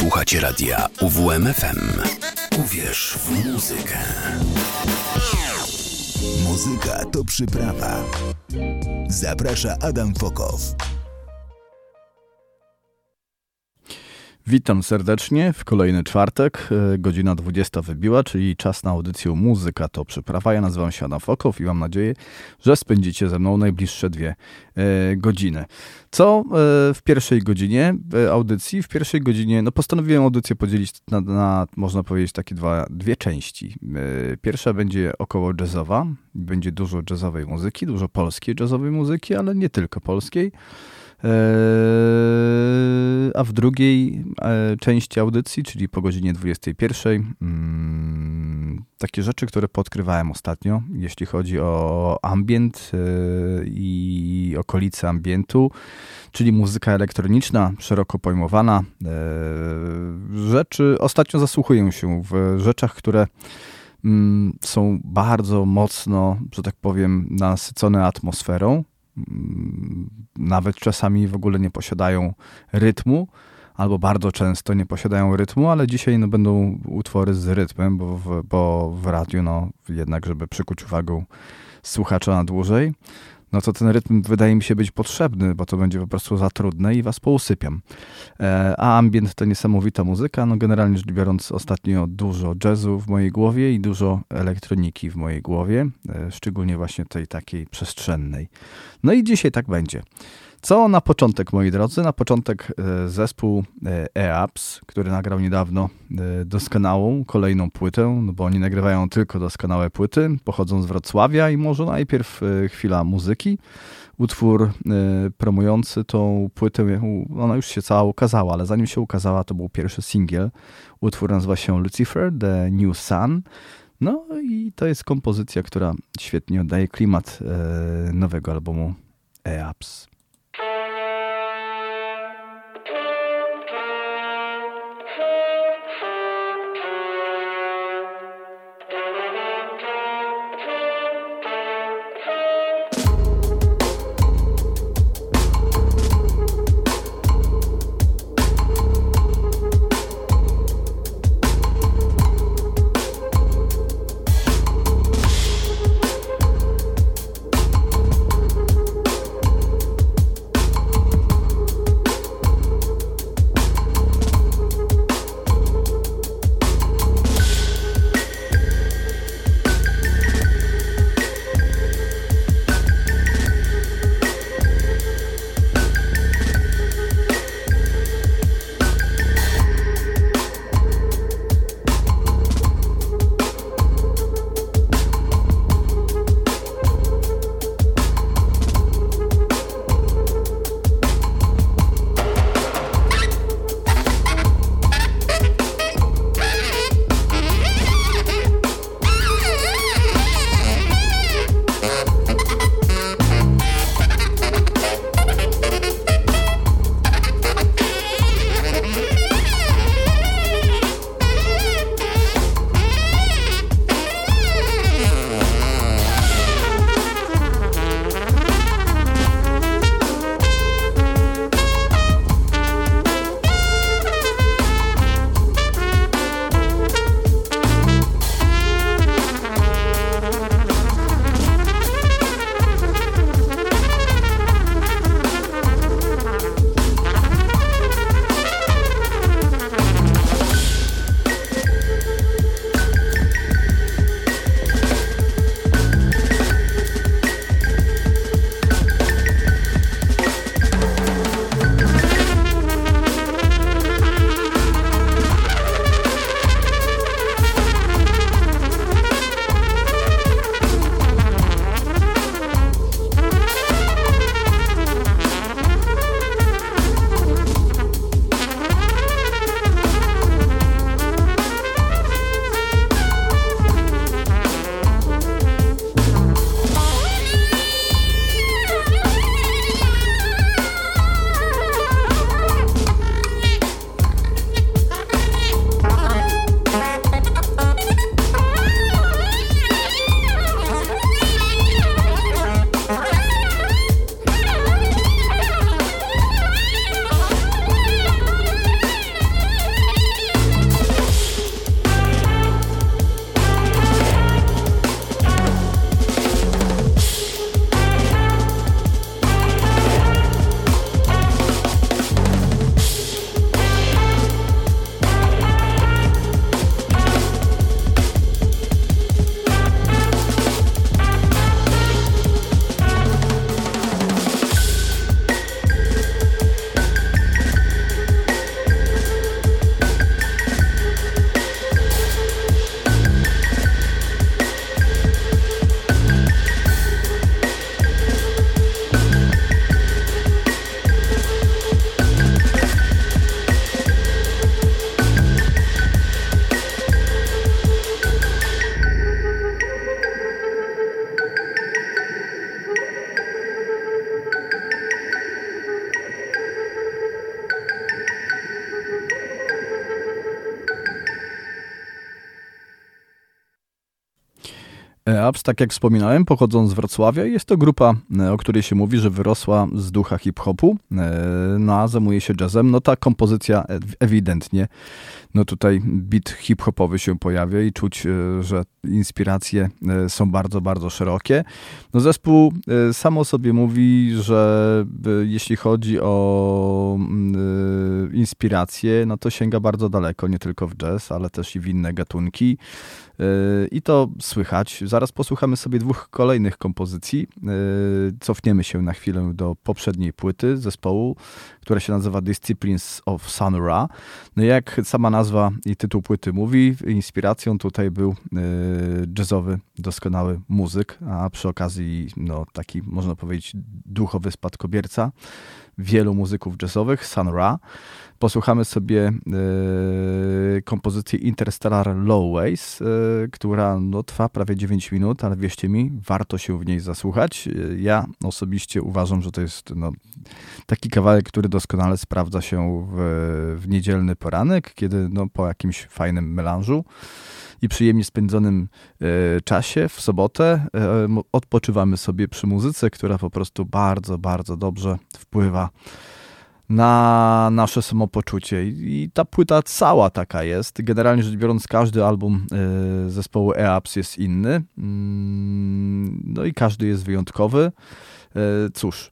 Słuchacie radia UWMFM. Uwierz w muzykę. Muzyka to przyprawa. Zaprasza Adam Fokow. Witam serdecznie w kolejny czwartek, e, godzina 20 wybiła, czyli czas na audycję Muzyka to przyprawa. Ja nazywam się Adam Fokow i mam nadzieję, że spędzicie ze mną najbliższe dwie e, godziny. Co e, w pierwszej godzinie audycji? W pierwszej godzinie, no postanowiłem audycję podzielić na, na można powiedzieć, takie dwa, dwie części. Pierwsza będzie około jazzowa, będzie dużo jazzowej muzyki, dużo polskiej jazzowej muzyki, ale nie tylko polskiej. Eee, a w drugiej e, części audycji, czyli po godzinie 21, mm, takie rzeczy, które podkrywałem ostatnio, jeśli chodzi o ambient e, i okolice ambientu, czyli muzyka elektroniczna, szeroko pojmowana. E, rzeczy ostatnio zasłuchują się w rzeczach, które mm, są bardzo mocno, że tak powiem, nasycone atmosferą, nawet czasami w ogóle nie posiadają rytmu, albo bardzo często nie posiadają rytmu, ale dzisiaj no, będą utwory z rytmem, bo w, bo w radiu no, jednak, żeby przykuć uwagę słuchacza na dłużej, no to ten rytm wydaje mi się być potrzebny, bo to będzie po prostu za trudne i was pousypiam. E, a ambient to niesamowita muzyka. No generalnie rzecz biorąc, ostatnio dużo jazzu w mojej głowie i dużo elektroniki w mojej głowie, e, szczególnie właśnie tej takiej przestrzennej. No i dzisiaj tak będzie. Co na początek, moi drodzy? Na początek e, zespół EAPS, który nagrał niedawno doskonałą kolejną płytę, no bo oni nagrywają tylko doskonałe płyty, pochodzą z Wrocławia i może najpierw chwila muzyki. Utwór promujący tą płytę, ona już się cała ukazała, ale zanim się ukazała, to był pierwszy singiel. Utwór nazywa się Lucifer, The New Sun. No i to jest kompozycja, która świetnie oddaje klimat nowego albumu EAPS. Apps, tak jak wspominałem, pochodzą z Wrocławia. Jest to grupa, o której się mówi, że wyrosła z ducha hip-hopu, no a zajmuje się jazzem. No ta kompozycja ewidentnie no tutaj beat hip-hopowy się pojawia i czuć, e, że inspiracje e, są bardzo, bardzo szerokie. No zespół e, samo sobie mówi, że jeśli chodzi o mm, inspiracje, no to sięga bardzo daleko, nie tylko w jazz, ale też i w inne gatunki. I to słychać. Zaraz posłuchamy sobie dwóch kolejnych kompozycji. Cofniemy się na chwilę do poprzedniej płyty zespołu, która się nazywa Disciplines of Sun Ra. No jak sama nazwa i tytuł płyty mówi, inspiracją tutaj był jazzowy, doskonały muzyk, a przy okazji no, taki, można powiedzieć, duchowy spadkobierca wielu muzyków jazzowych, Sun Ra. Posłuchamy sobie y, kompozycję Interstellar Lowways, y, która no, trwa prawie 9 minut, ale wierzcie mi, warto się w niej zasłuchać. Ja osobiście uważam, że to jest no, taki kawałek, który doskonale sprawdza się w, w niedzielny poranek, kiedy no, po jakimś fajnym melanżu i przyjemnie spędzonym e, czasie w sobotę e, odpoczywamy sobie przy muzyce, która po prostu bardzo, bardzo dobrze wpływa na nasze samopoczucie. I ta płyta cała taka jest. Generalnie rzecz biorąc, każdy album e, zespołu EAPS jest inny. Mm, no i każdy jest wyjątkowy. Cóż,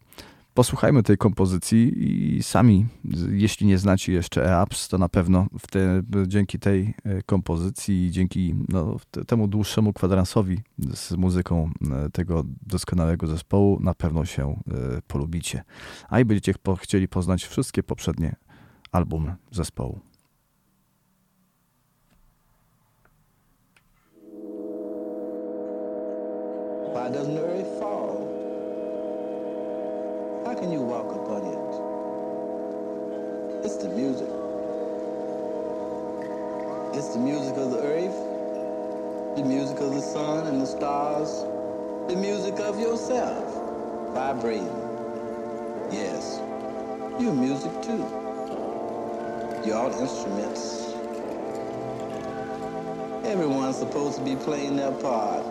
posłuchajmy tej kompozycji i sami, jeśli nie znacie jeszcze EAPS, to na pewno te, dzięki tej e, kompozycji i dzięki no, temu dłuższemu kwadransowi z muzyką e, tego doskonałego zespołu na pewno się e, polubicie. A i będziecie chcieli poznać wszystkie poprzednie albumy zespołu. The can you walk upon it? It's the music. It's the music of the earth, the music of the sun and the stars, the music of yourself vibrating. Yes, you music too. You're all instruments. Everyone's supposed to be playing their part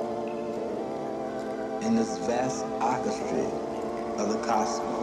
in this vast orchestra of the cosmos.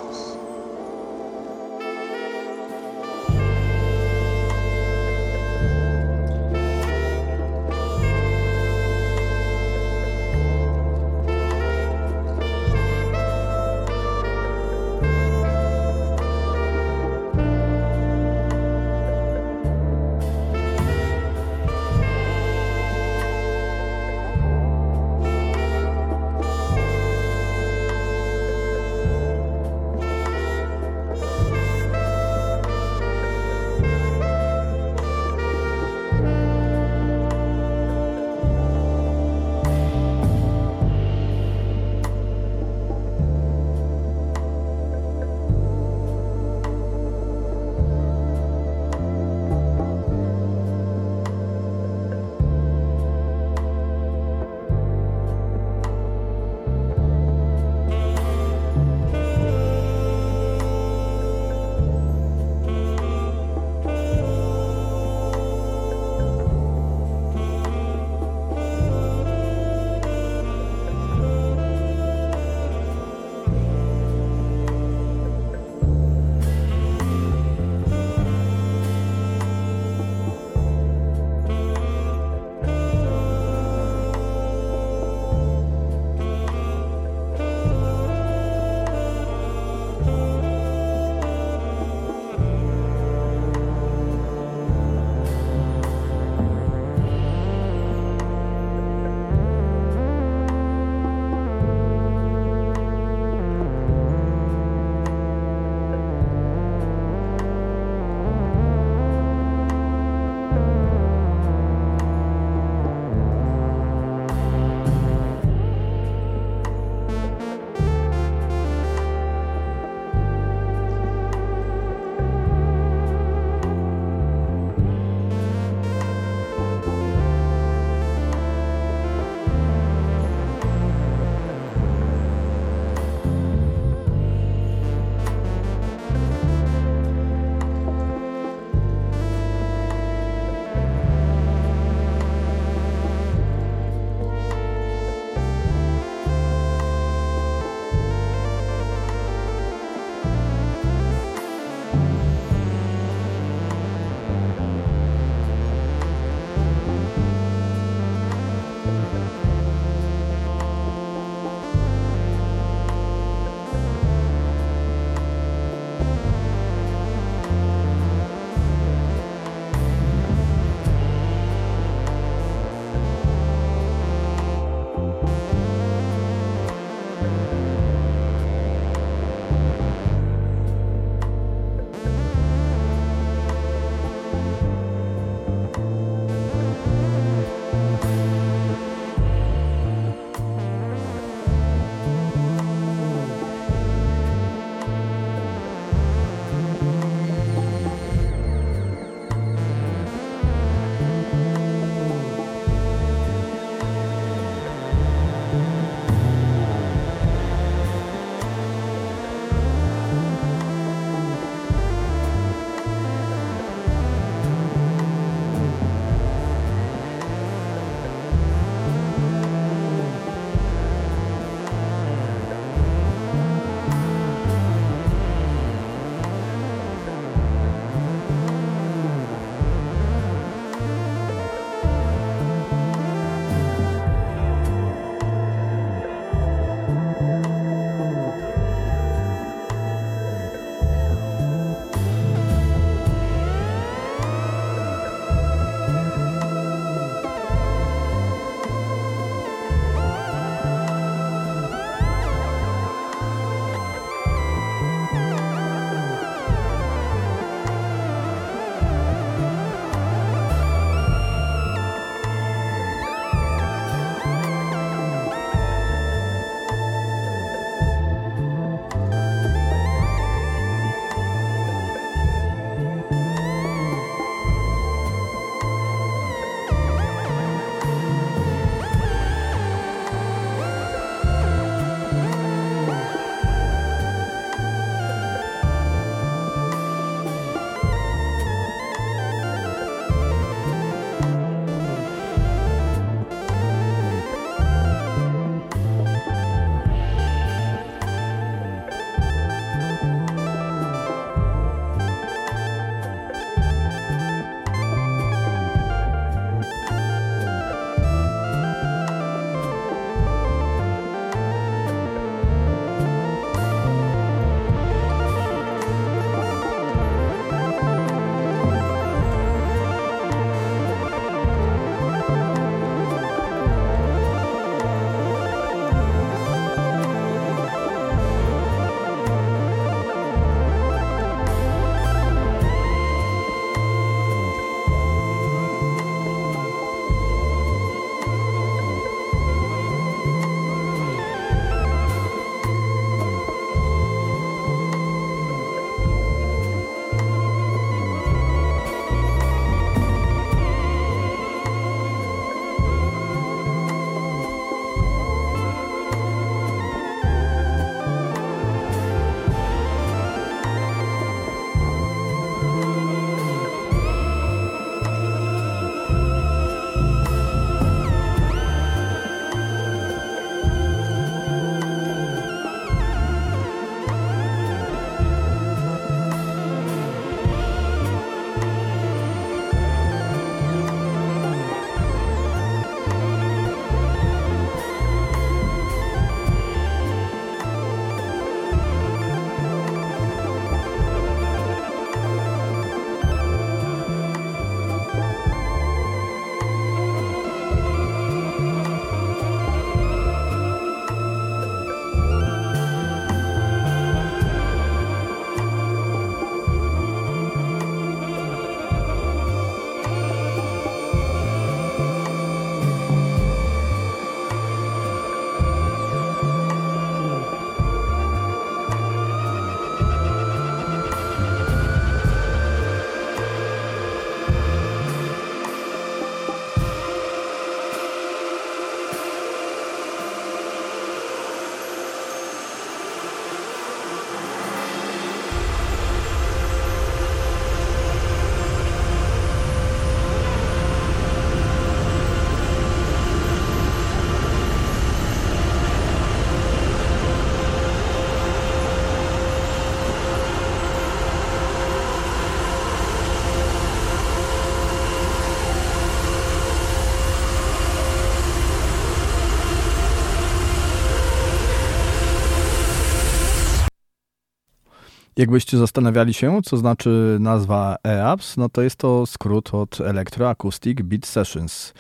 Jakbyście zastanawiali się, co znaczy nazwa EAPS, no to jest to skrót od Electroacoustic Beat Sessions.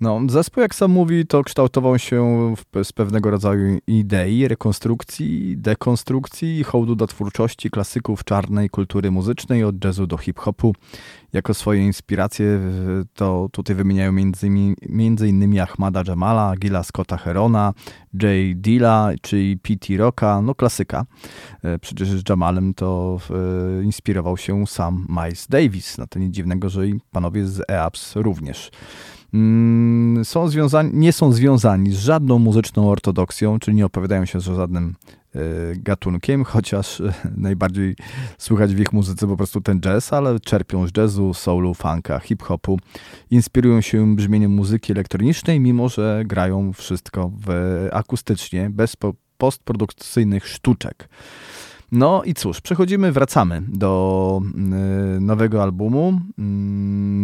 No, zespół, jak sam mówi, to kształtował się w, z pewnego rodzaju idei, rekonstrukcji, dekonstrukcji hołdu do twórczości klasyków czarnej kultury muzycznej, od jazzu do hip-hopu. Jako swoje inspiracje to tutaj wymieniają między, innymi Ahmada Jamala, Gila Scotta Herona, Jay Dilla czy P.T. Rocka, no klasyka. E, przecież z Jamalem to e, inspirował się sam Miles Davis. No to nic dziwnego, że i panowie z EAPS również. Mm, są związani, nie są związani z żadną muzyczną ortodoksją, czyli nie opowiadają się za żadnym e, gatunkiem, chociaż e, najbardziej słychać w ich muzyce po prostu ten jazz, ale czerpią z jazzu, soulu, funka, hip-hopu. Inspirują się brzmieniem muzyki elektronicznej, mimo że grają wszystko w, akustycznie, bez postprodukcyjnych sztuczek. No i cóż, przechodzimy, wracamy do y, nowego albumu.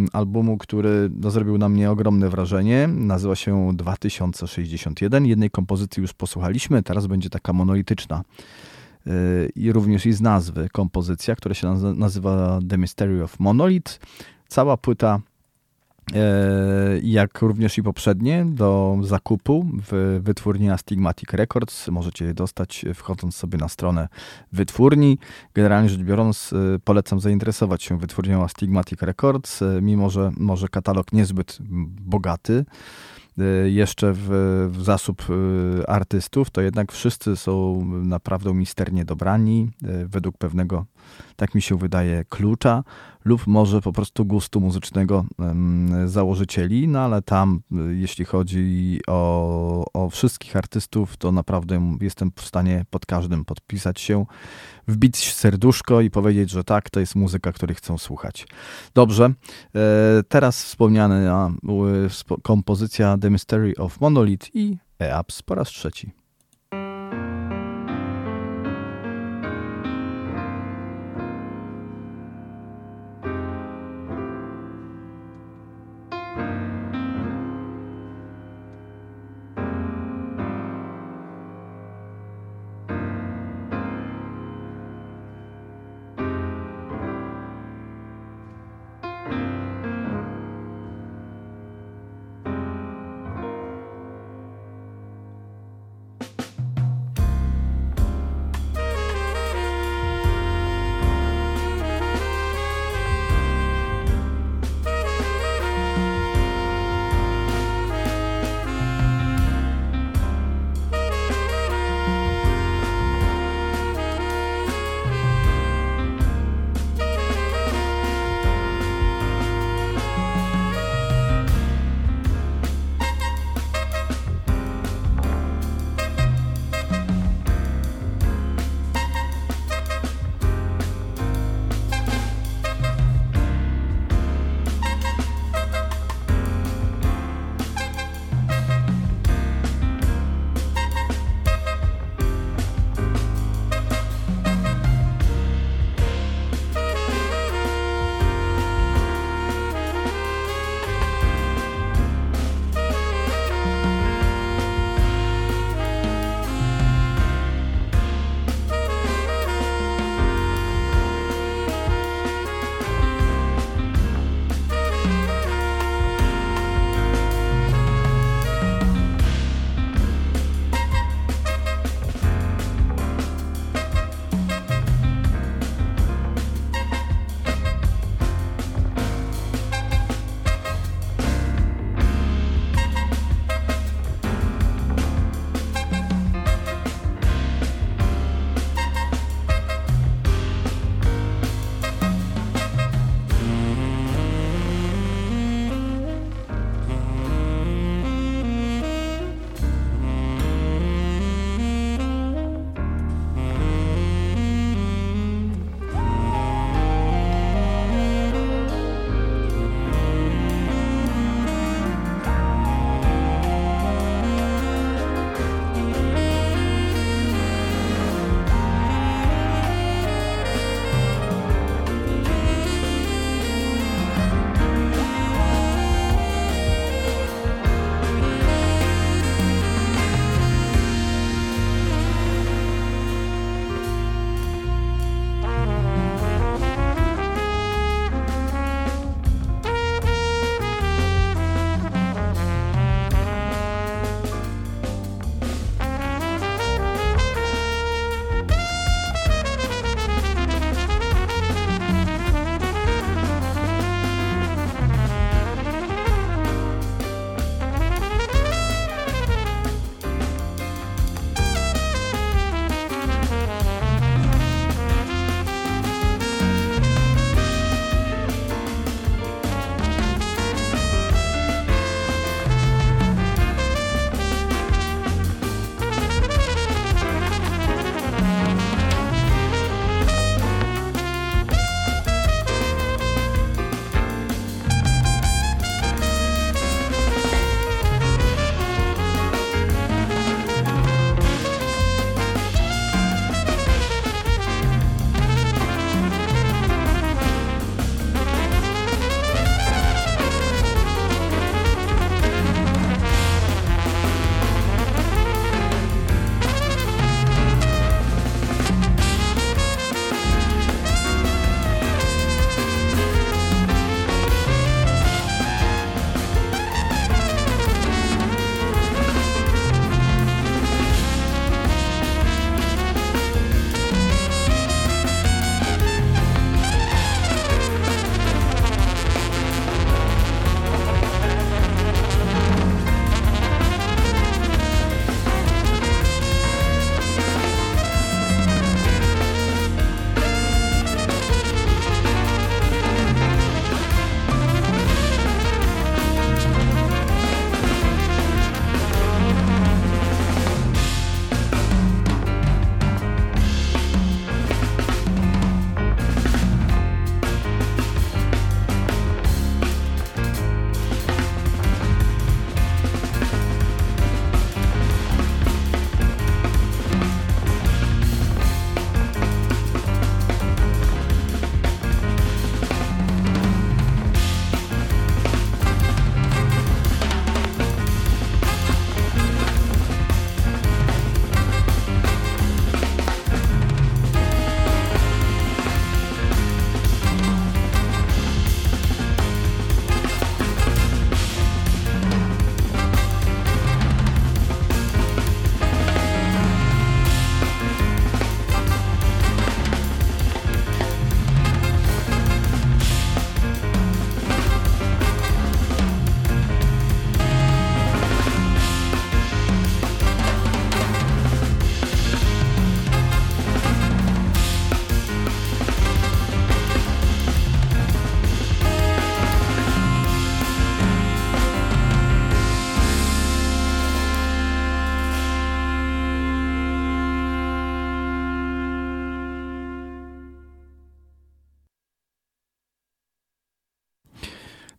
Y, albumu, który no, zrobił na mnie ogromne wrażenie. Nazywa się 2061. Jednej kompozycji już posłuchaliśmy, teraz będzie taka monolityczna y, i również i z nazwy kompozycja, która się nazywa The Mystery of Monolith. Cała płyta jak również i poprzednie, do zakupu w wytwórni Astigmatic Records. Możecie je dostać wchodząc sobie na stronę wytwórni. Generalnie rzecz biorąc, e, polecam zainteresować się wytwórnią Astigmatic Records, e, mimo że może katalog niezbyt bogaty jeszcze w, w, zasób artystów, to jednak wszyscy są naprawdę misternie dobrani według pewnego, tak mi się wydaje, klucza lub może po prostu gustu muzycznego założycieli, no ale tam, y, jeśli chodzi o, o wszystkich artystów, to naprawdę jestem w stanie pod każdym podpisać się, wbić serduszko i powiedzieć, że tak, to jest muzyka, której chcą słuchać. Dobrze, e, teraz wspomniana kompozycja The Mystery of Monolith i EAPS po raz trzeci.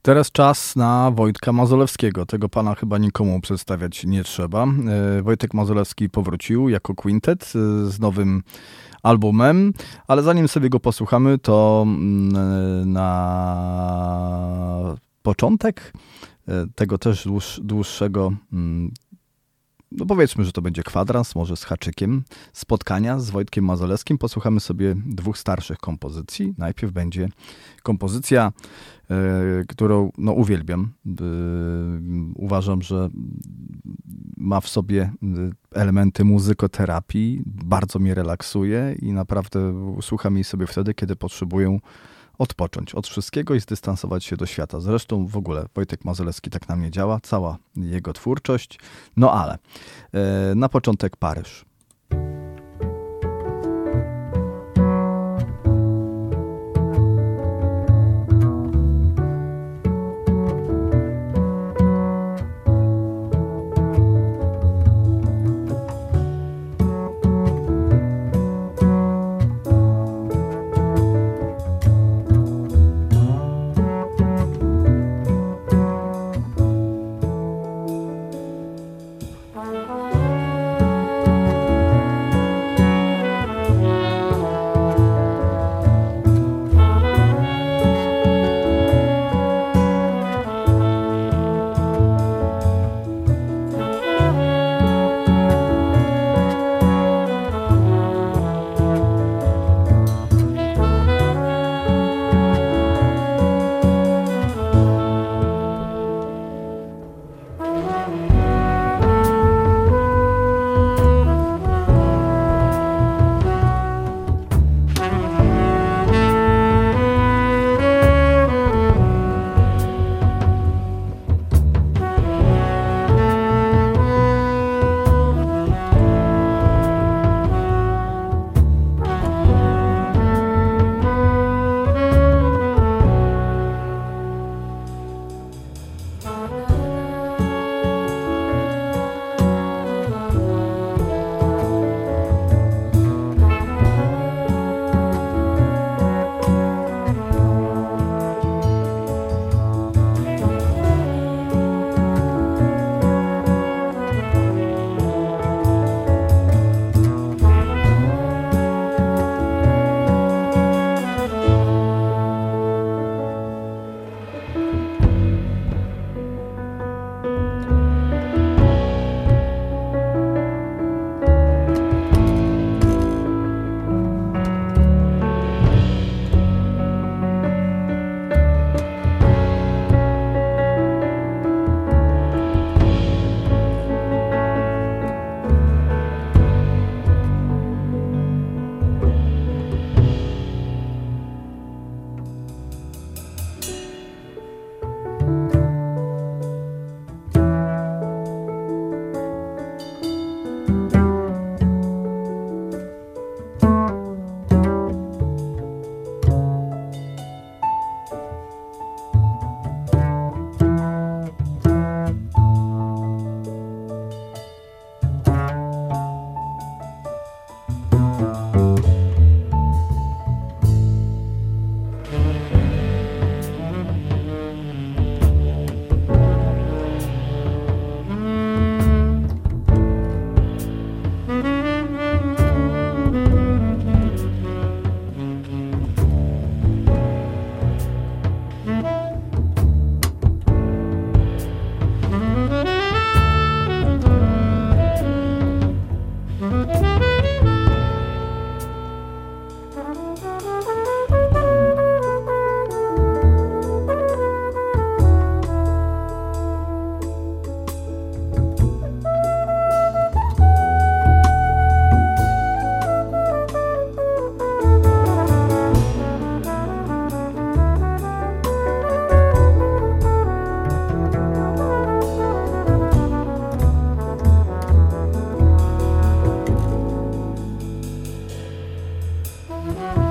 Teraz czas na Wojtka Mazolewskiego. Tego pana chyba nikomu przedstawiać nie trzeba. E, Wojtek Mazolewski powrócił jako quintet e, z nowym albumem, ale zanim sobie go posłuchamy, to mm, na początek e, tego też dłuższego mm, no powiedzmy, że to będzie kwadrans, może z haczykiem, spotkania z Wojtkiem Mazolewskim. Posłuchamy sobie dwóch starszych kompozycji. Najpierw będzie kompozycja, e, którą no, uwielbiam. E, uważam, że ma w sobie e, elementy muzykoterapii, bardzo mnie relaksuje i naprawdę słucham jej sobie wtedy, kiedy potrzebuję odpocząć od wszystkiego i zdystansować się do świata. Zresztą w ogóle Wojtek Mazolewski tak na mnie działa, cała jego twórczość. No ale e, na początek Paryż. Música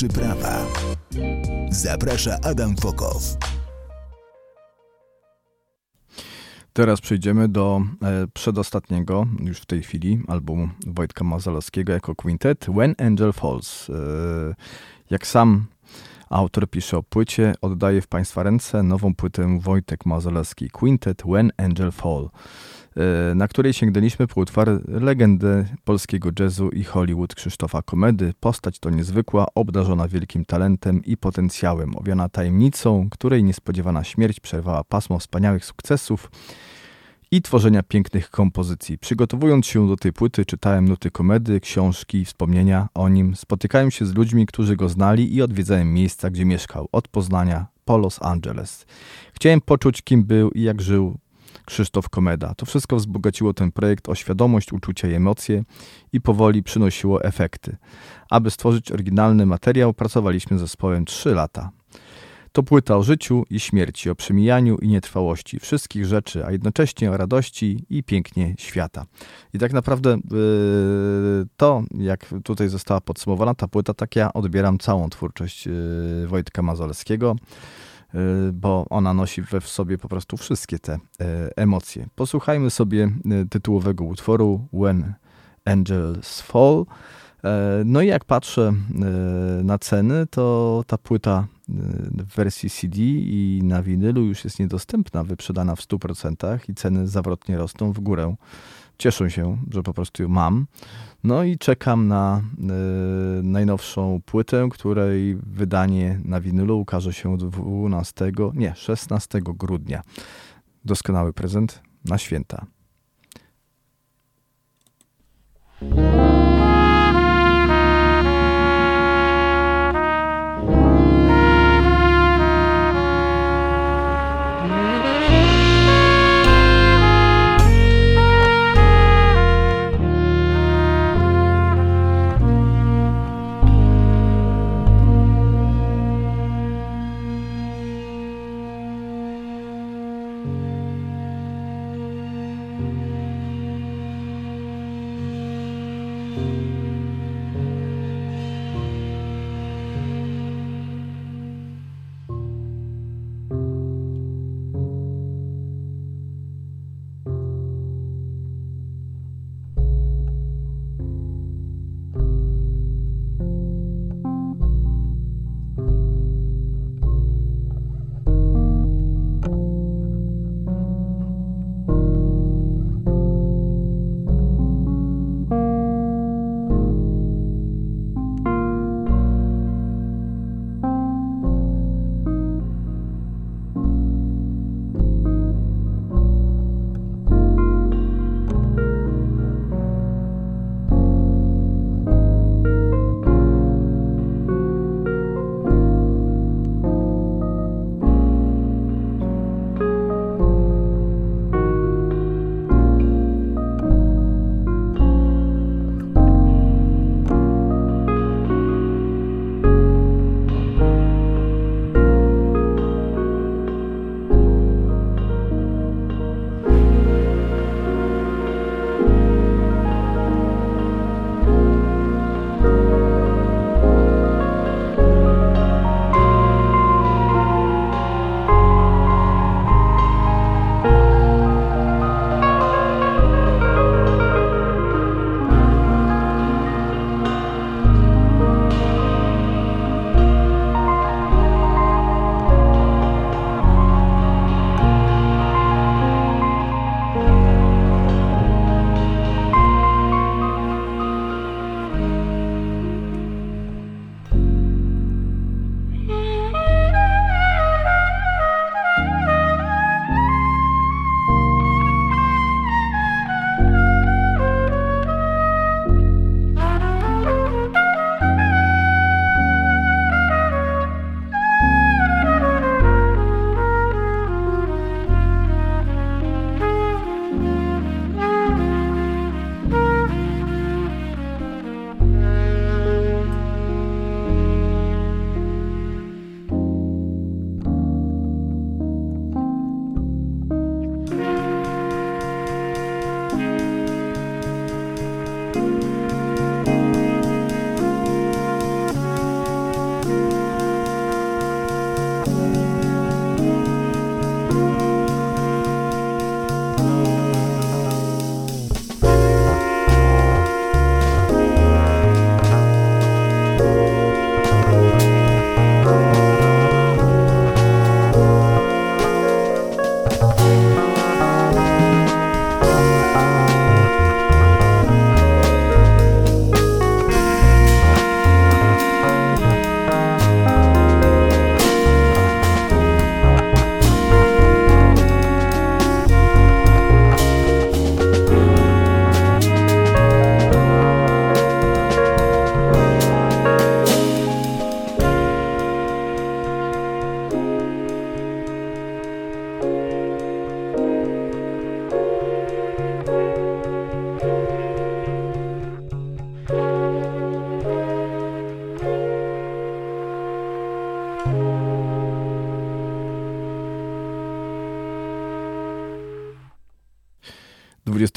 Przyprawa. Zaprasza Adam Fokow. Teraz przejdziemy do e, przedostatniego, już w tej chwili, albumu Wojtka Mazalowskiego jako quintet When Angel Falls. E, jak sam autor pisze o płycie, oddaje w Państwa ręce nową płytę Wojtek Mazalowski Quintet When Angel Fall. E, na której sięgnęliśmy po utwór legendy polskiego jazzu i Hollywood Krzysztofa Komedy. Postać to niezwykła, obdarzona wielkim talentem i potencjałem, owiana tajemnicą, której niespodziewana śmierć przerwała pasmo wspaniałych sukcesów i tworzenia pięknych kompozycji. Przygotowując się do tej płyty, czytałem nuty komedy, książki, wspomnienia o nim. Spotykałem się z ludźmi, którzy go znali i odwiedzałem miejsca, gdzie mieszkał, od Poznania po Los Angeles. Chciałem poczuć, kim był i jak żył Krzysztof Komeda. To wszystko wzbogaciło ten projekt o świadomość, uczucia i emocje i powoli przynosiło efekty. Aby stworzyć oryginalny materiał, pracowaliśmy z zespołem 3 lata. To płyta o życiu i śmierci, o przemijaniu i nietrwałości wszystkich rzeczy, a jednocześnie o radości i pięknie świata. I tak naprawdę yy, to, jak tutaj została podsumowana ta płyta, tak ja odbieram całą twórczość yy, Wojtka Mazolewskiego. Y, bo ona nosi we w sobie po prostu wszystkie te y, emocje. Posłuchajmy sobie y, tytułowego utworu When Angels Fall. No i jak patrzę na ceny, to ta płyta w wersji CD i na winylu już jest niedostępna, wyprzedana w 100% i ceny zawrotnie rosną w górę. Cieszę się, że po prostu ją mam. No i czekam na y, najnowszą płytę, której wydanie na winylu ukaże się 12, nie, 16 grudnia. Doskonały prezent na święta.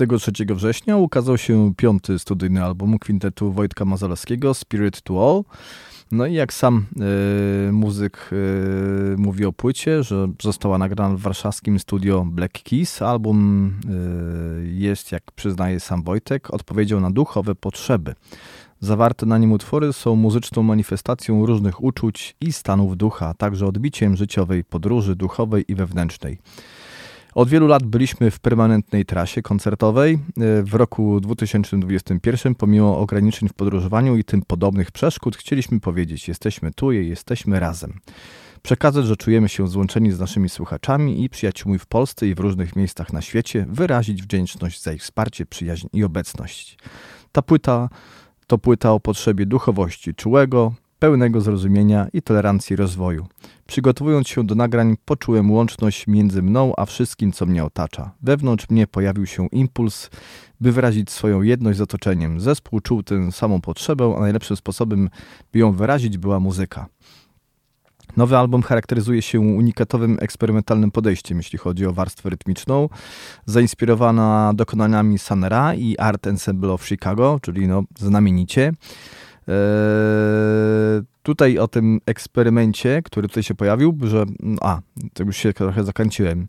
23 września ukazał się piąty studyjny album kwintetu Wojtka Mazalowskiego Spirit to All. No i jak sam y, muzyk y, mówi o płycie, że została nagrana w warszawskim studio Black Keys. Album y, jest, jak przyznaje sam Wojtek, odpowiedzią na duchowe potrzeby. Zawarte na nim utwory są muzyczną manifestacją różnych uczuć i stanów ducha, a także odbiciem życiowej podróży duchowej i wewnętrznej. Od wielu lat byliśmy w permanentnej trasie koncertowej. W roku 2021, pomimo ograniczeń w podróżowaniu i tym podobnych przeszkód, chcieliśmy powiedzieć: jesteśmy tu i jesteśmy razem. Przekazać, że czujemy się złączeni z naszymi słuchaczami i przyjaciółmi w Polsce i w różnych miejscach na świecie, wyrazić wdzięczność za ich wsparcie, przyjaźń i obecność. Ta płyta to płyta o potrzebie duchowości czułego, pełnego zrozumienia i tolerancji rozwoju. Przygotowując się do nagrań, poczułem łączność między mną a wszystkim, co mnie otacza. Wewnątrz mnie pojawił się impuls, by wyrazić swoją jedność z otoczeniem. Zespół czuł tę samą potrzebę, a najlepszym sposobem, by ją wyrazić, była muzyka. Nowy album charakteryzuje się unikatowym, eksperymentalnym podejściem, jeśli chodzi o warstwę rytmiczną, zainspirowana dokonaniami Sanera i Art Ensemble of Chicago, czyli no znamienicie. Eee, tutaj o tym eksperymencie, który tutaj się pojawił, że. A, to już się trochę zakręciłem.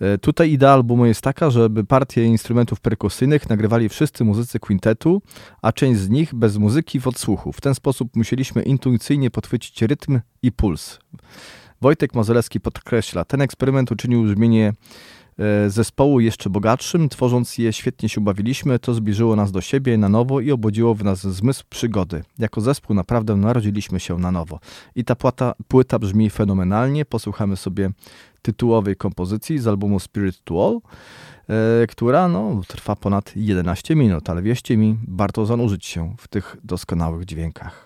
E, tutaj idea albumu jest taka, żeby partie instrumentów perkusyjnych nagrywali wszyscy muzycy kwintetu, a część z nich bez muzyki w odsłuchu. W ten sposób musieliśmy intuicyjnie podchwycić rytm i puls. Wojtek Mazolewski podkreśla, ten eksperyment uczynił brzmienie e, zespołu jeszcze bogatszym, tworząc je świetnie się bawiliśmy, to zbliżyło nas do siebie na nowo i obudziło w nas zmysł przygody. Jako zespół naprawdę narodziliśmy się na nowo. I ta płyta, płyta brzmi fenomenalnie, posłuchamy sobie tytułowej kompozycji z albumu Spirit to All, e, która no, trwa ponad 11 minut, ale wierzcie mi, warto zanurzyć się w tych doskonałych dźwiękach.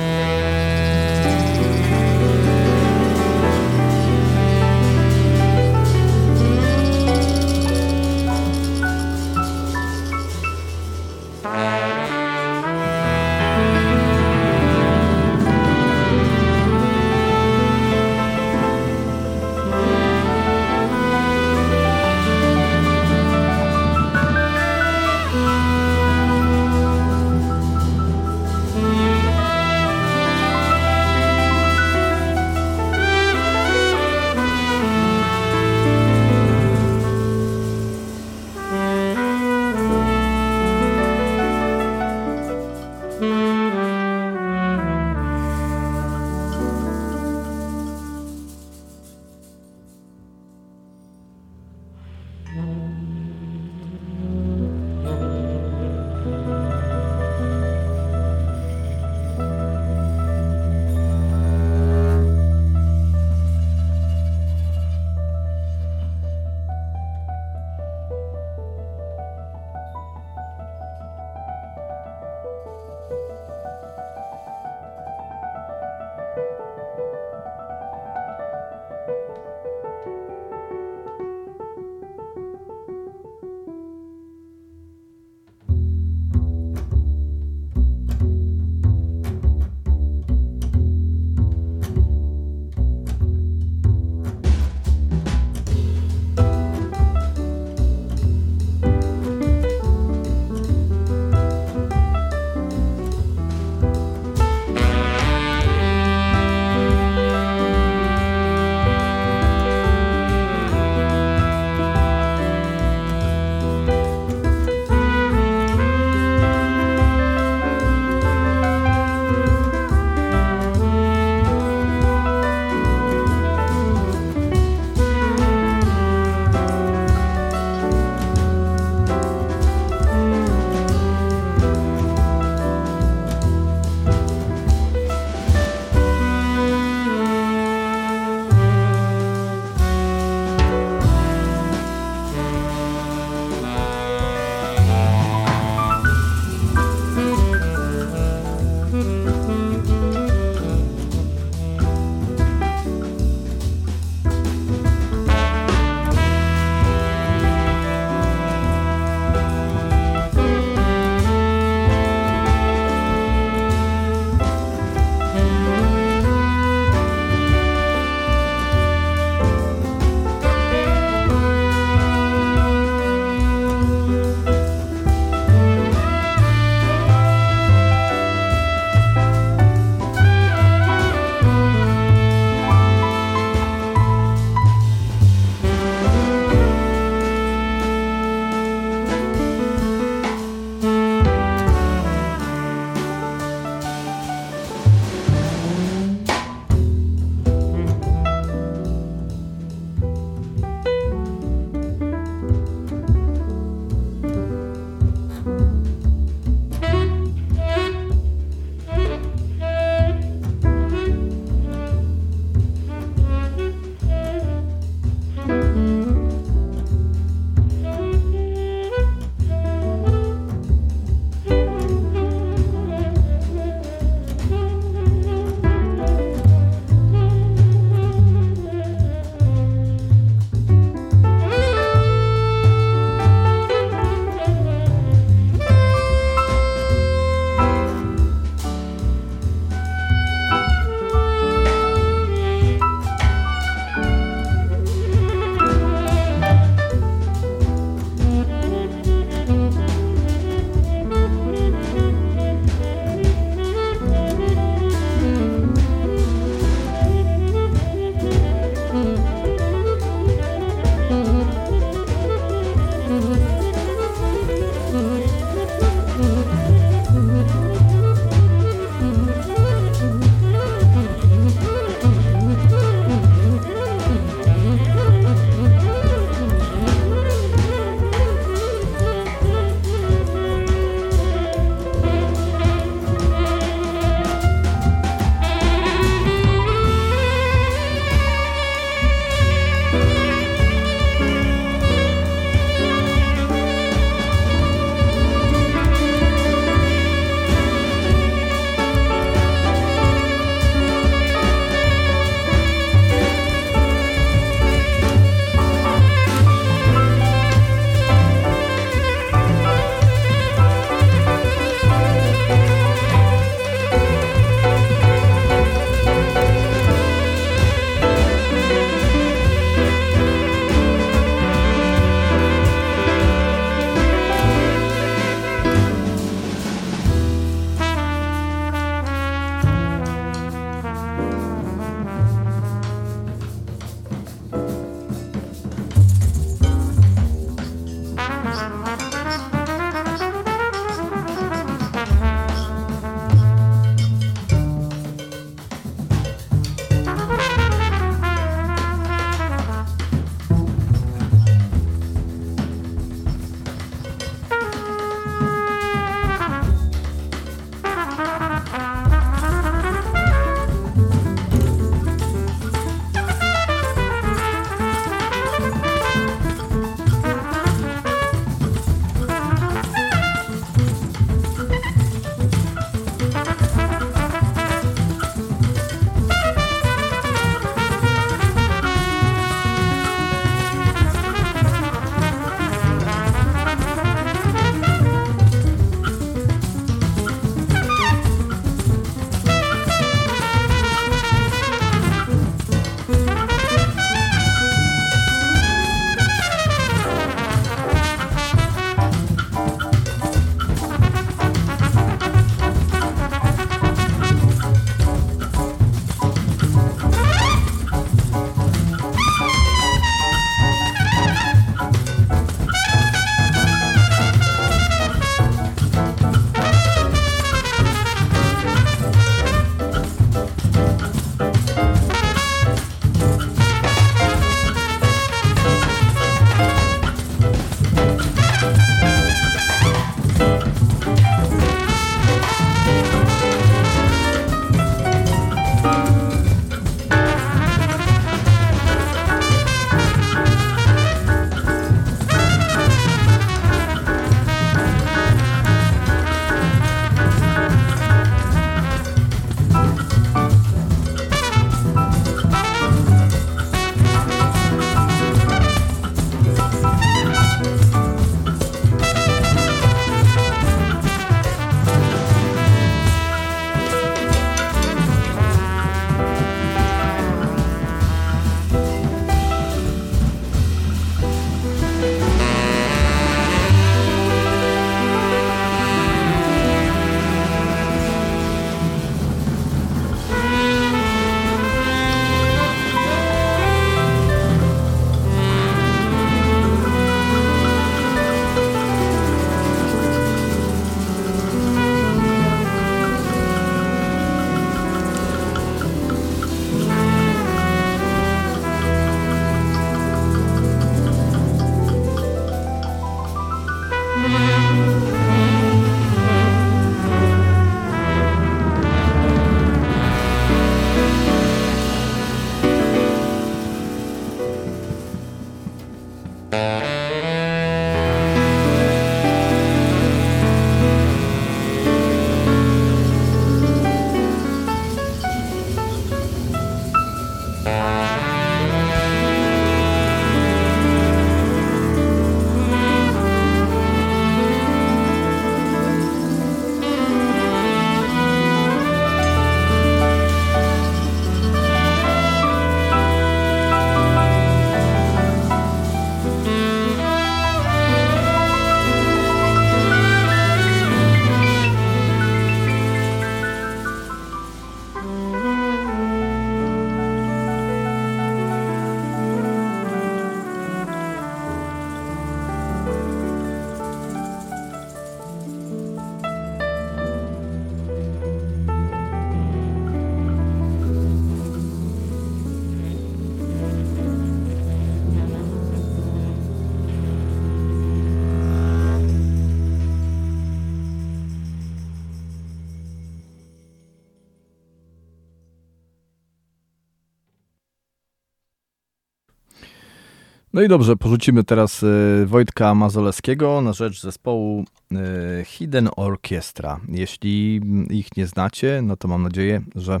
No i dobrze, porzucimy teraz y, Wojtka Mazolewskiego na rzecz zespołu y, Hidden Orchestra. Jeśli ich nie znacie, no to mam nadzieję, że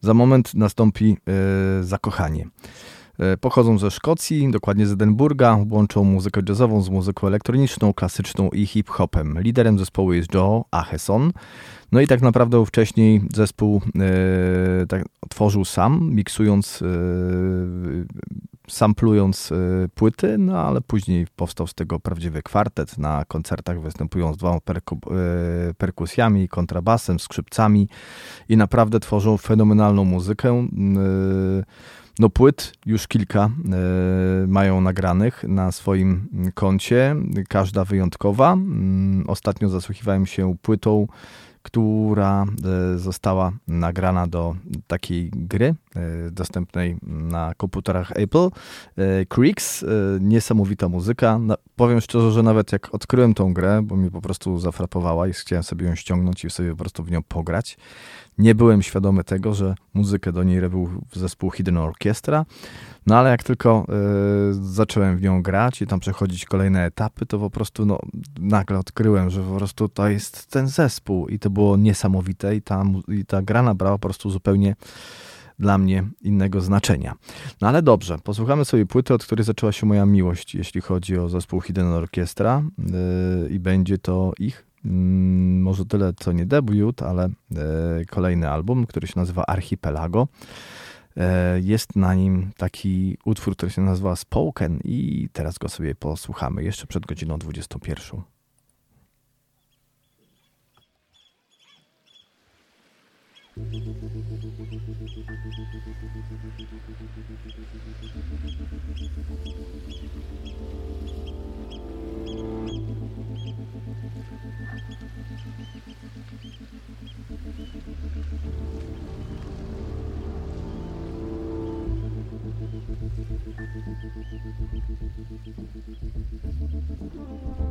za moment nastąpi y, zakochanie. Pochodzą ze Szkocji, dokładnie z Edynburga, łączą muzykę jazzową z muzyką elektroniczną, klasyczną i hip-hopem. Liderem zespołu jest Joe Acheson. No i tak naprawdę wcześniej zespół e, tak, tworzył sam, miksując, e, samplując e, płyty, no ale później powstał z tego prawdziwy kwartet na koncertach, występują z dwoma perku, e, perkusjami, kontrabasem, skrzypcami i naprawdę tworzą fenomenalną muzykę. E, no płyt już kilka e, mają nagranych na swoim koncie, każda wyjątkowa. Mm, ostatnio zasłuchiwałem się płytą która e, została nagrana do takiej gry e, dostępnej na komputerach Apple. E, Creeks, niesamowita muzyka. Powiem szczerze, że nawet jak odkryłem tą grę, bo mi po prostu zafrapowała i chciałem sobie ją ściągnąć i sobie po prostu w nią pograć, nie byłem świadomy tego, że muzykę do niej robił zespół Hidden Orchestra. No ale jak tylko y, zacząłem w nią grać i tam przechodzić kolejne etapy, to po prostu no, nagle odkryłem, że po prostu to jest ten zespół i to było niesamowite i ta, i ta gra nabrała po prostu zupełnie dla mnie innego znaczenia. No ale dobrze, posłuchamy sobie płyty, od której zaczęła się moja miłość, jeśli chodzi o zespół Hidden Orchestra yy, i będzie to ich Mm, może tyle co nie debiut, ale e, kolejny album, który się nazywa Archipelago. E, jest na nim taki utwór, który się nazywa Spoken i teraz go sobie posłuchamy jeszcze przed godziną 21. Thank Thank you.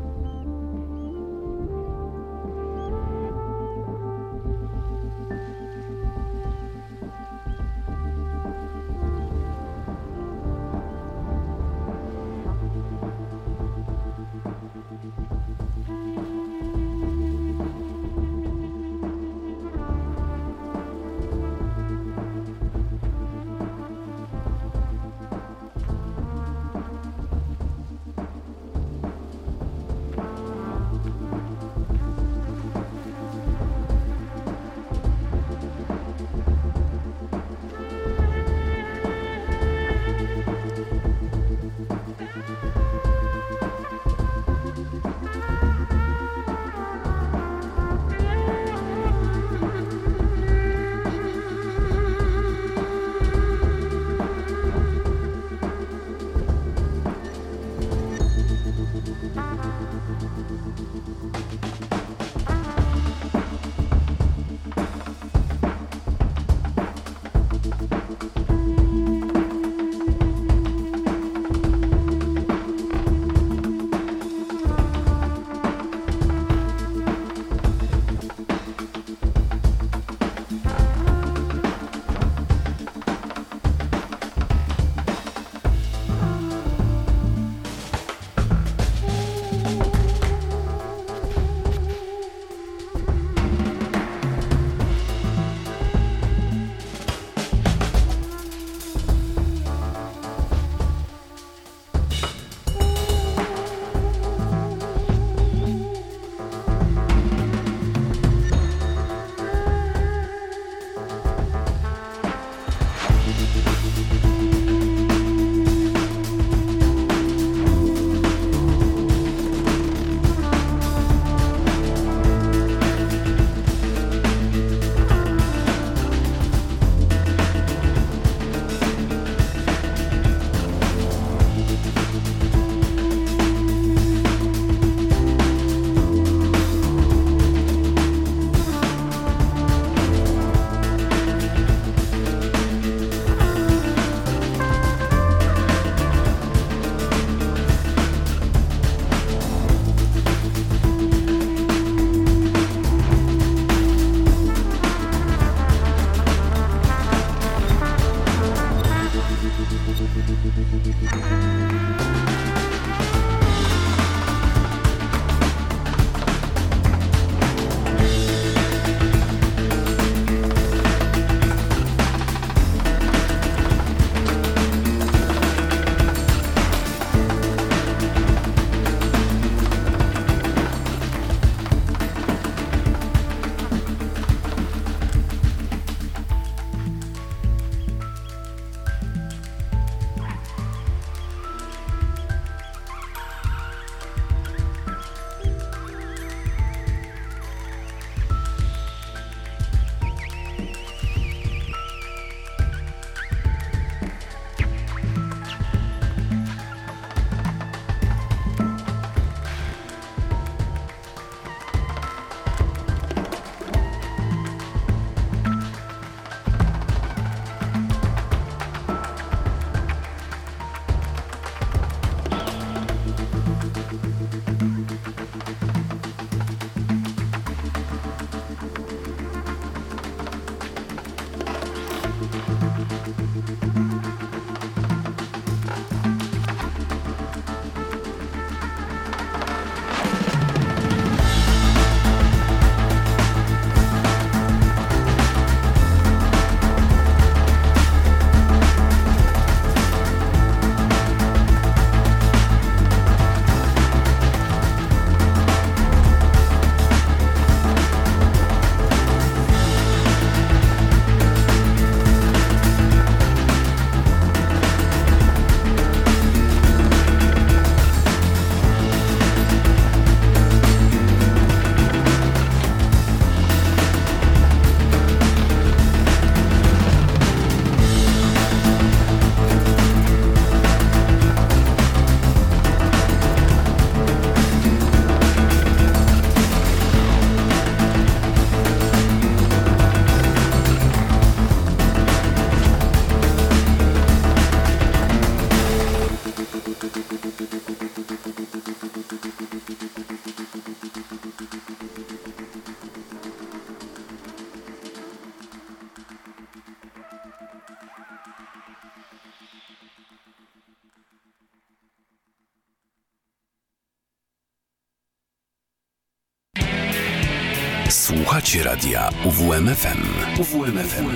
Słuchacie radia UWMFM. UWMFM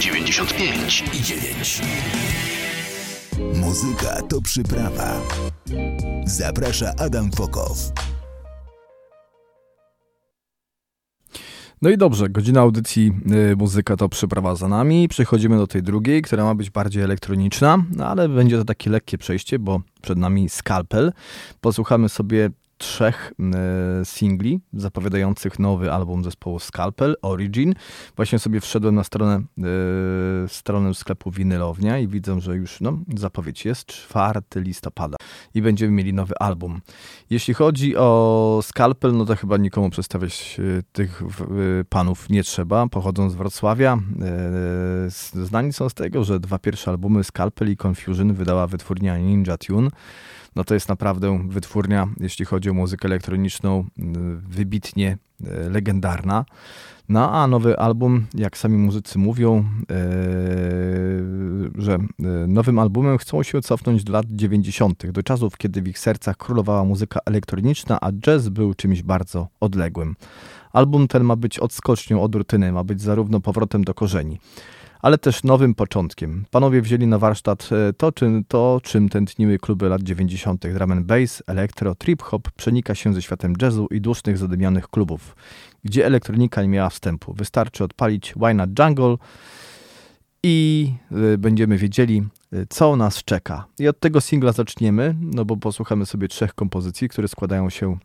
95 i 9. Muzyka to przyprawa. Zaprasza Adam Fokow. No i dobrze, godzina audycji y, Muzyka to przyprawa za nami. Przechodzimy do tej drugiej, która ma być bardziej elektroniczna, no ale będzie to takie lekkie przejście, bo przed nami Scalpel. Posłuchamy sobie trzech e, singli zapowiadających nowy album zespołu Scalpel, Origin. Właśnie sobie wszedłem na stronę, e, stronę sklepu Winylownia i widzę, że już no, zapowiedź jest 4 listopada i będziemy mieli nowy album. Jeśli chodzi o Scalpel, no to chyba nikomu przedstawiać e, tych panów nie trzeba. Pochodzą z Wrocławia. Znani są z tego, że dwa pierwsze albumy Scalpel i Confusion wydała wytwórnia Ninja Tune no to jest naprawdę wytwórnia, jeśli chodzi o muzykę elektroniczną, wybitnie e, legendarna. No a nowy album, jak sami muzycy mówią, e, że nowym albumem chcą się cofnąć do lat 90., do czasów, kiedy w ich sercach królowała muzyka elektroniczna, a jazz był czymś bardzo odległym. Album ten ma być odskocznią od rutyny, ma być zarówno powrotem do korzeni ale też nowym początkiem. Panowie wzięli na warsztat e, to, czym, to, czym tętniły kluby lat 90. Drum and bass, elektro, trip-hop przenika się ze światem jazzu i dusznych, zadymionych klubów, gdzie elektronika nie miała wstępu. Wystarczy odpalić Why Not Jungle i y, będziemy wiedzieli, y, co nas czeka. I od tego singla zaczniemy, no bo posłuchamy sobie trzech kompozycji, które składają się,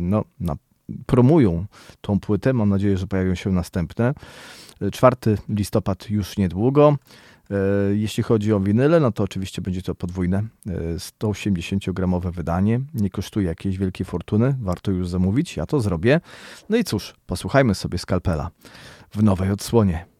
no, na, promują tą płytę. Mam nadzieję, że pojawią się następne. 4 listopad już niedługo. E, jeśli chodzi o winyle, no to oczywiście będzie to podwójne 180-gramowe e, wydanie. Nie kosztuje jakiejś wielkiej fortuny, warto już zamówić, ja to zrobię. No i cóż, posłuchajmy sobie skalpela w nowej odsłonie.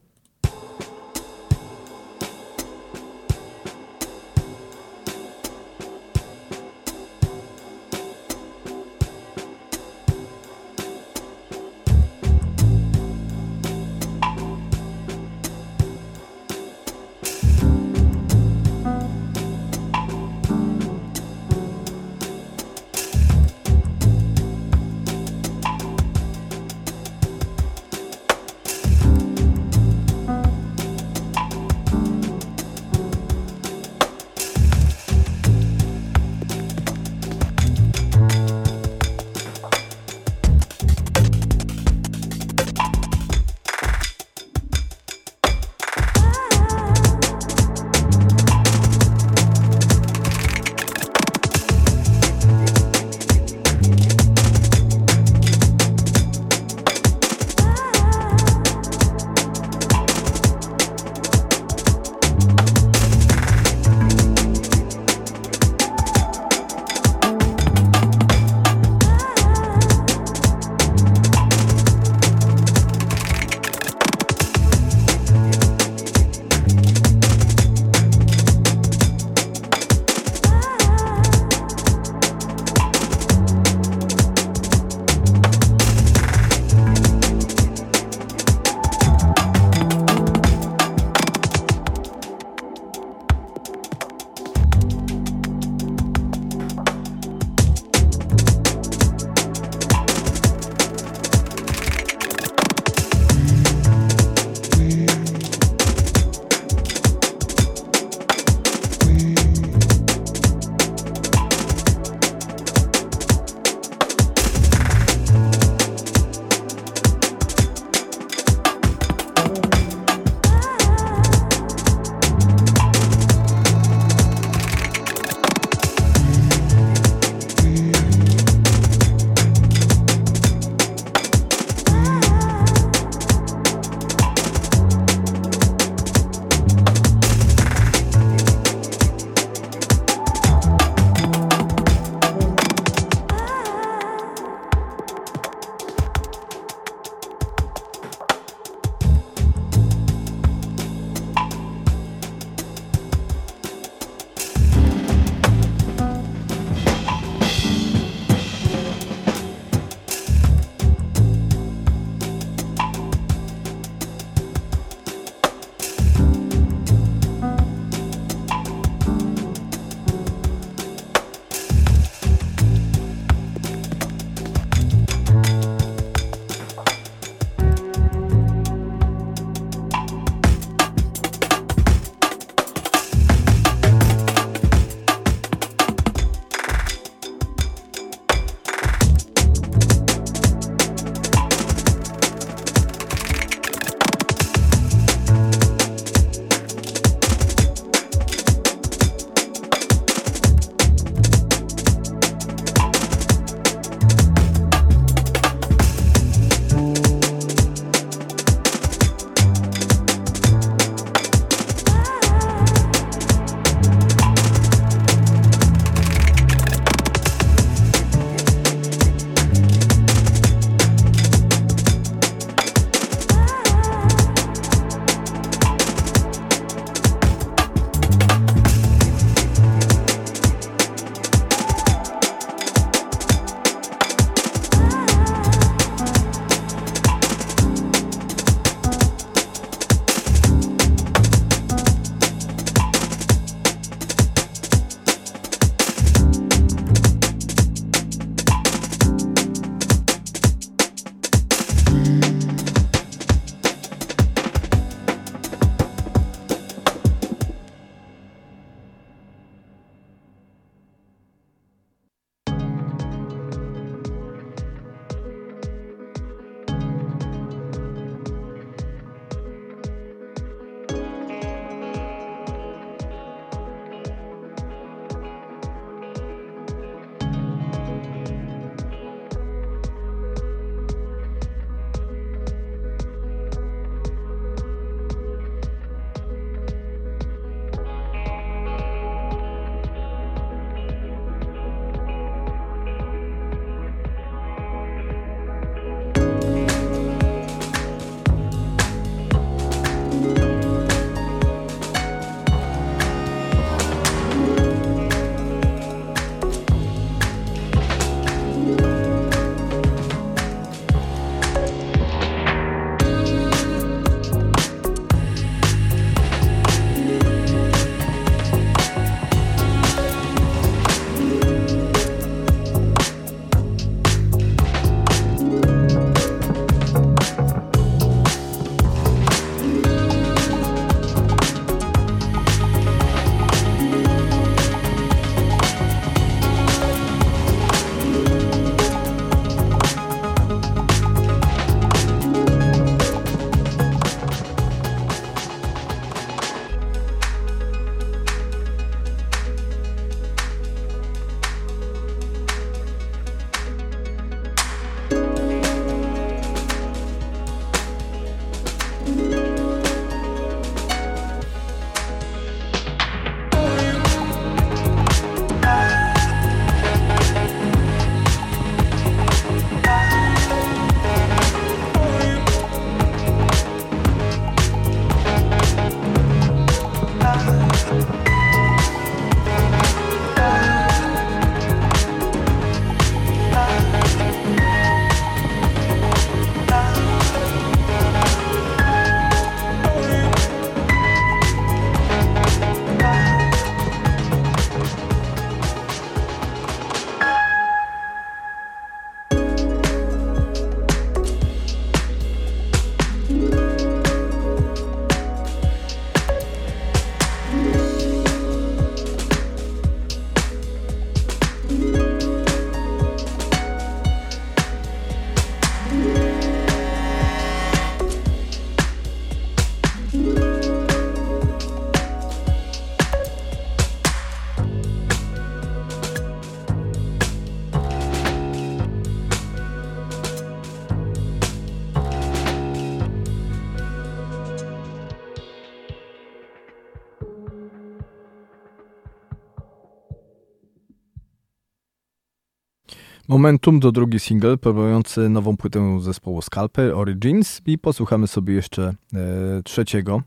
Momentum to drugi single promujący nową płytę zespołu Scalper Origins i posłuchamy sobie jeszcze e, trzeciego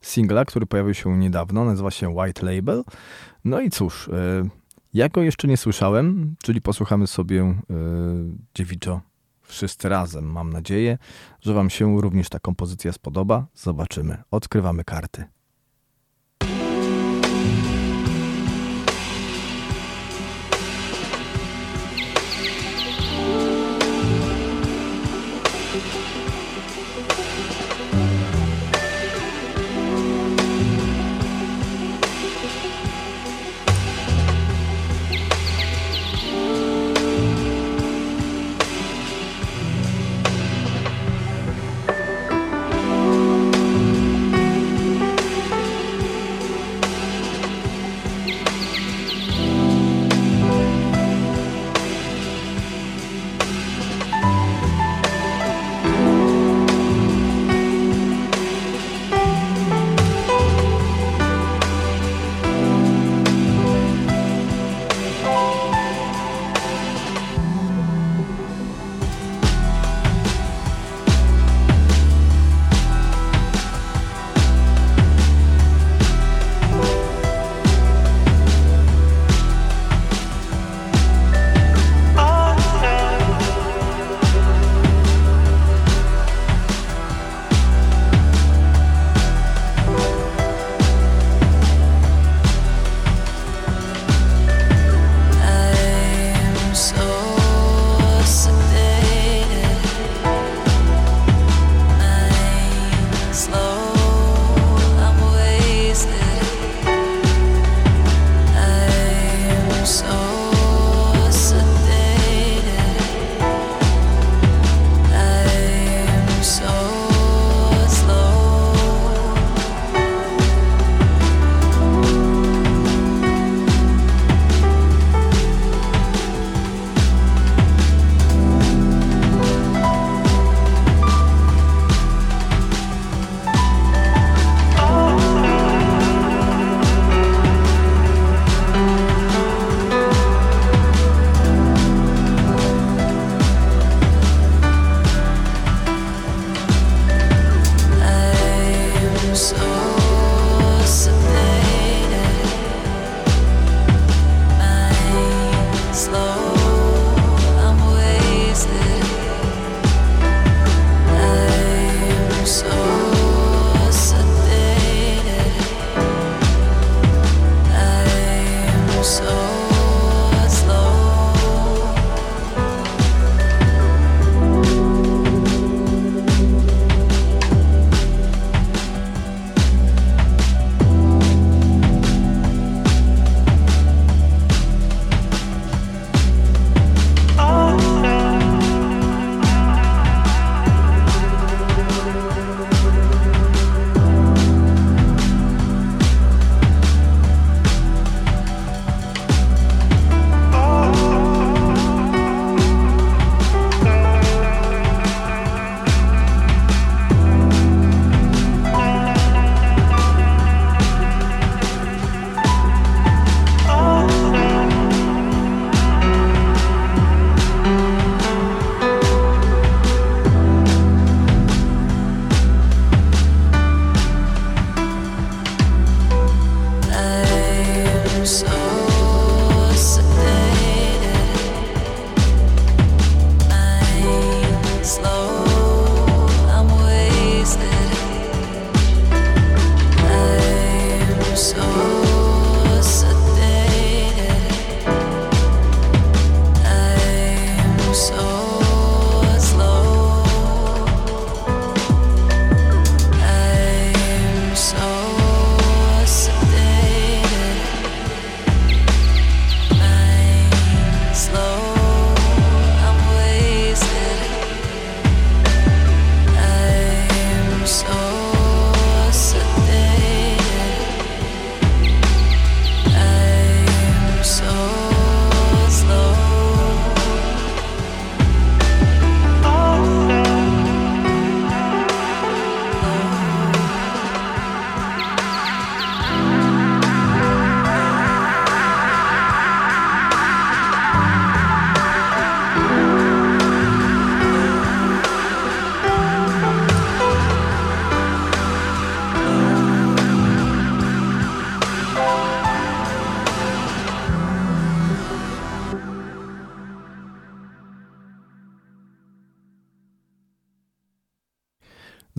singla, który pojawił się niedawno, nazywa się White Label. No i cóż, e, ja go jeszcze nie słyszałem, czyli posłuchamy sobie e, dziewiczo wszyscy razem. Mam nadzieję, że Wam się również ta kompozycja spodoba. Zobaczymy. Odkrywamy karty.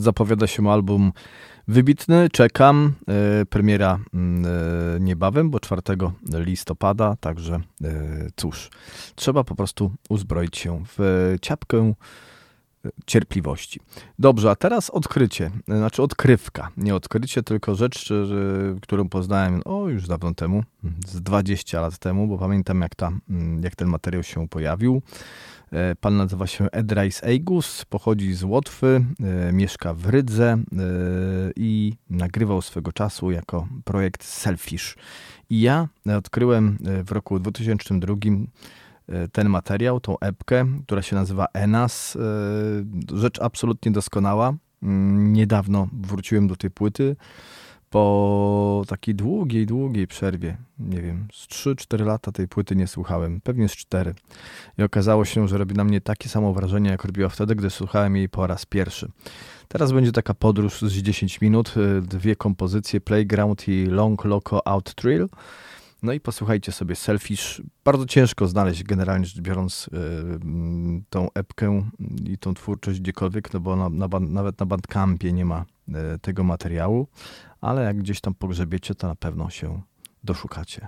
Zapowiada się album wybitny, czekam. E, premiera mm, e, niebawem, bo 4 listopada, także cóż, trzeba po prostu uzbroić się w ciapkę cierpliwości. Dobrze, a teraz odkrycie, znaczy odkrywka. Nie odkrycie, tylko rzecz, którą poznałem o już dawno temu, z 20 lat temu, bo pamiętam jak, ta, jak ten materiał się pojawił. E, pan nazywa się Edrais Eigus, pochodzi z Łotwy, e, mieszka w Rydze e, i nagrywał swego czasu jako projekt Selfish. I ja odkryłem w roku 2002 ten materiał, tą epkę, która się nazywa Enas. Rzecz absolutnie doskonała. Mm, niedawno wróciłem do tej płyty po takiej długiej, długiej przerwie, nie wiem, z 3-4 lata tej płyty nie słuchałem, pewnie z 4. I okazało się, że robi na mnie takie samo wrażenie, jak robiła wtedy, gdy słuchałem jej po raz pierwszy. Teraz będzie taka podróż z 10 minut, y, dwie kompozycje, Playground i Long Loco Out Trill. No i posłuchajcie sobie Selfish. Bardzo ciężko znaleźć generalnie rzecz biorąc yy, tą epkę i tą twórczość gdziekolwiek, no bo na, na, nawet na Bandcampie nie ma yy, tego materiału, ale jak gdzieś tam pogrzebiecie, to na pewno się doszukacie.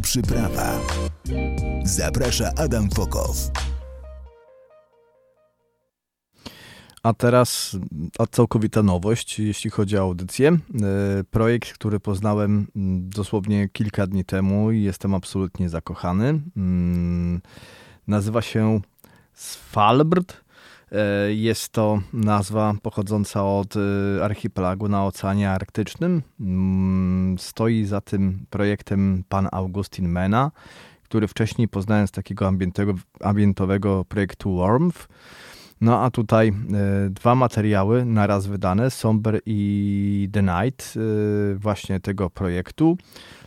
Przyprawa. Zaprasza Adam Fokow. A teraz a całkowita nowość, jeśli chodzi o audycję. E, projekt, który poznałem mm, dosłownie kilka dni temu i jestem absolutnie zakochany. Mm, nazywa się Svalbard. E, jest to nazwa pochodząca od e, archipelagu na Oceanie Arktycznym. Mm, stoi za tym projektem pan Augustin Mena, który wcześniej poznałem z takiego ambientowego projektu Warmth. No a tutaj y, dwa materiały naraz wydane, Somber i The Night, właśnie tego projektu.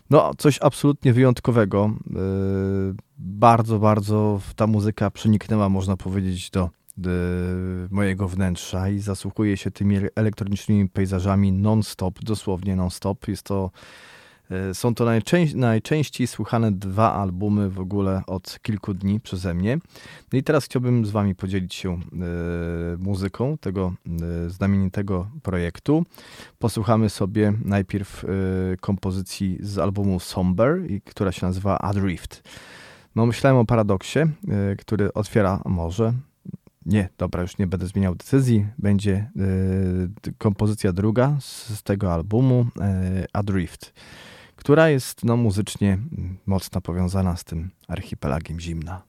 No, coś absolutnie wyjątkowego. Bardzo, bardzo ta muzyka przeniknęła, można powiedzieć, do mojego wnętrza i zasłuchuje się tymi elektronicznymi pejzażami non-stop, dosłownie non-stop. Jest to E, są to najczęściej, najczęściej słuchane dwa albumy w ogóle od kilku dni przeze mnie. No i teraz chciałbym z Wami podzielić się e, muzyką tego znamienitego projektu. Posłuchamy sobie najpierw kompozycji z albumu Somber, która się nazywa Adrift. No, myślałem o paradoksie, który otwiera morze. Nie, dobra, już nie będę zmieniał decyzji. Będzie kompozycja druga z, z tego albumu, Adrift która jest no, muzycznie mocno powiązana z tym archipelagiem zimna.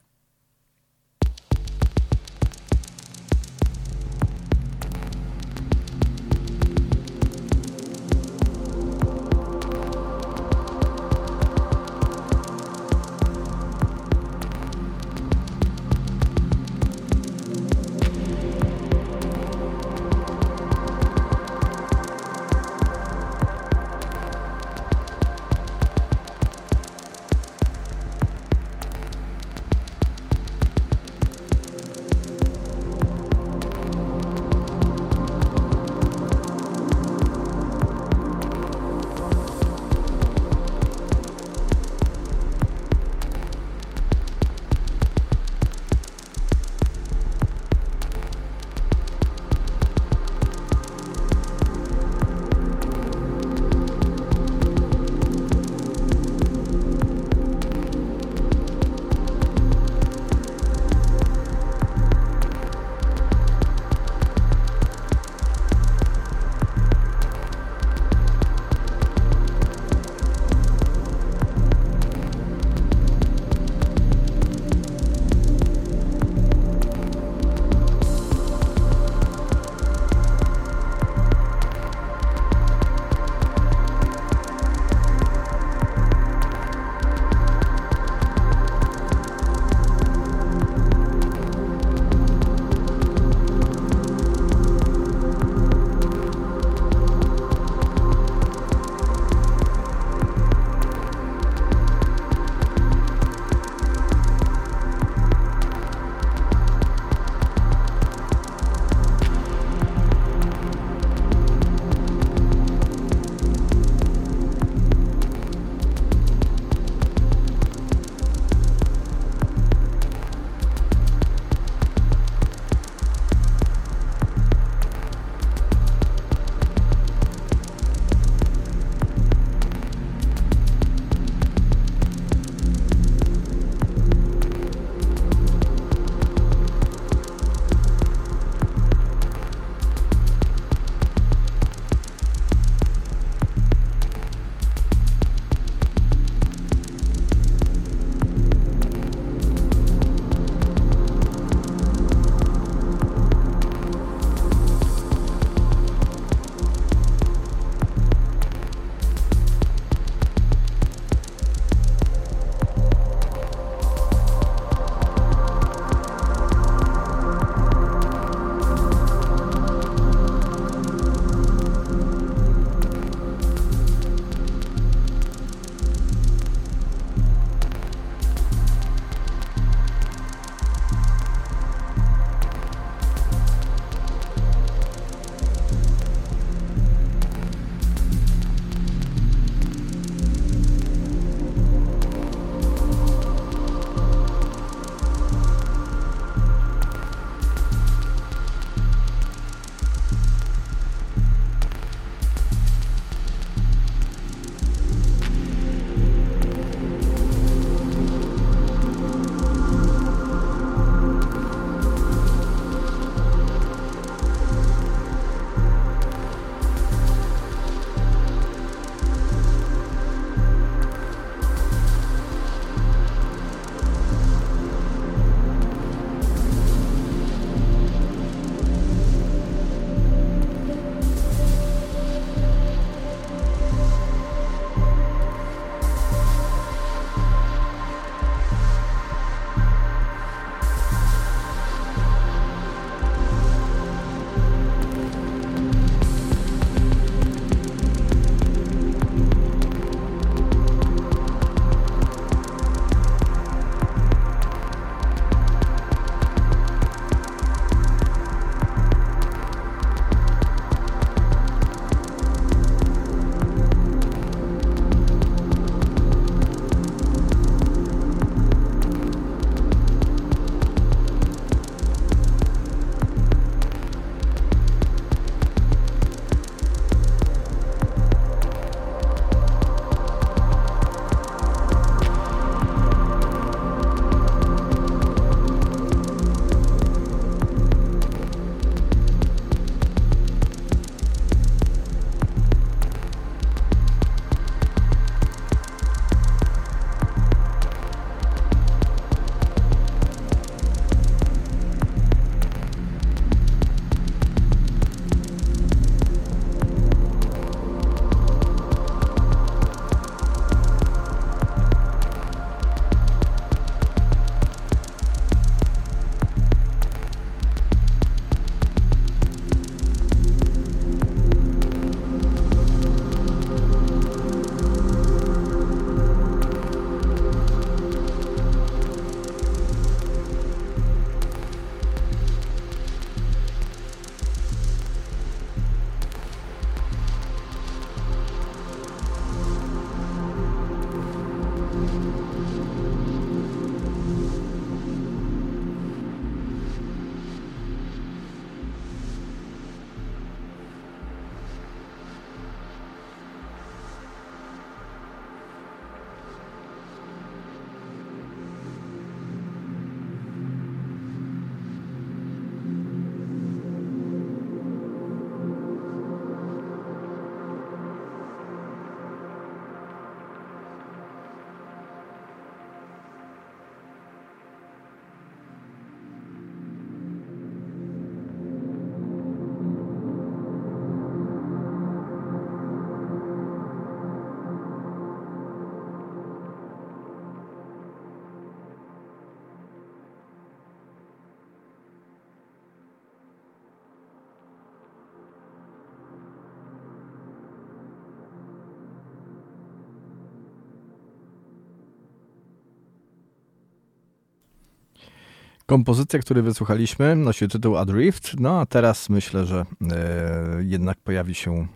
Kompozycja, której wysłuchaliśmy, nosi tytuł Adrift, no a teraz myślę, że e, jednak pojawi się e,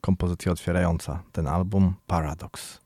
kompozycja otwierająca ten album Paradox.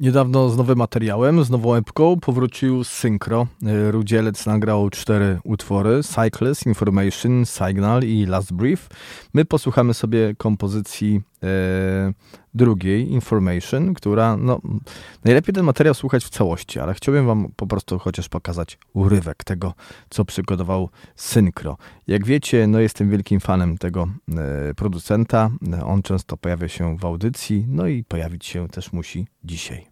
Niedawno z nowym materiałem, z nową epką powrócił Synchro. E, Rudzielec nagrał cztery utwory: Cyclist, Information, Signal i Last Brief. My posłuchamy sobie kompozycji drugiej, Information, która, no, najlepiej ten materiał słuchać w całości, ale chciałbym wam po prostu chociaż pokazać urywek tego, co przygotował Synchro. Jak wiecie, no jestem wielkim fanem tego e, producenta. On często pojawia się w audycji, no i pojawić się też musi dzisiaj.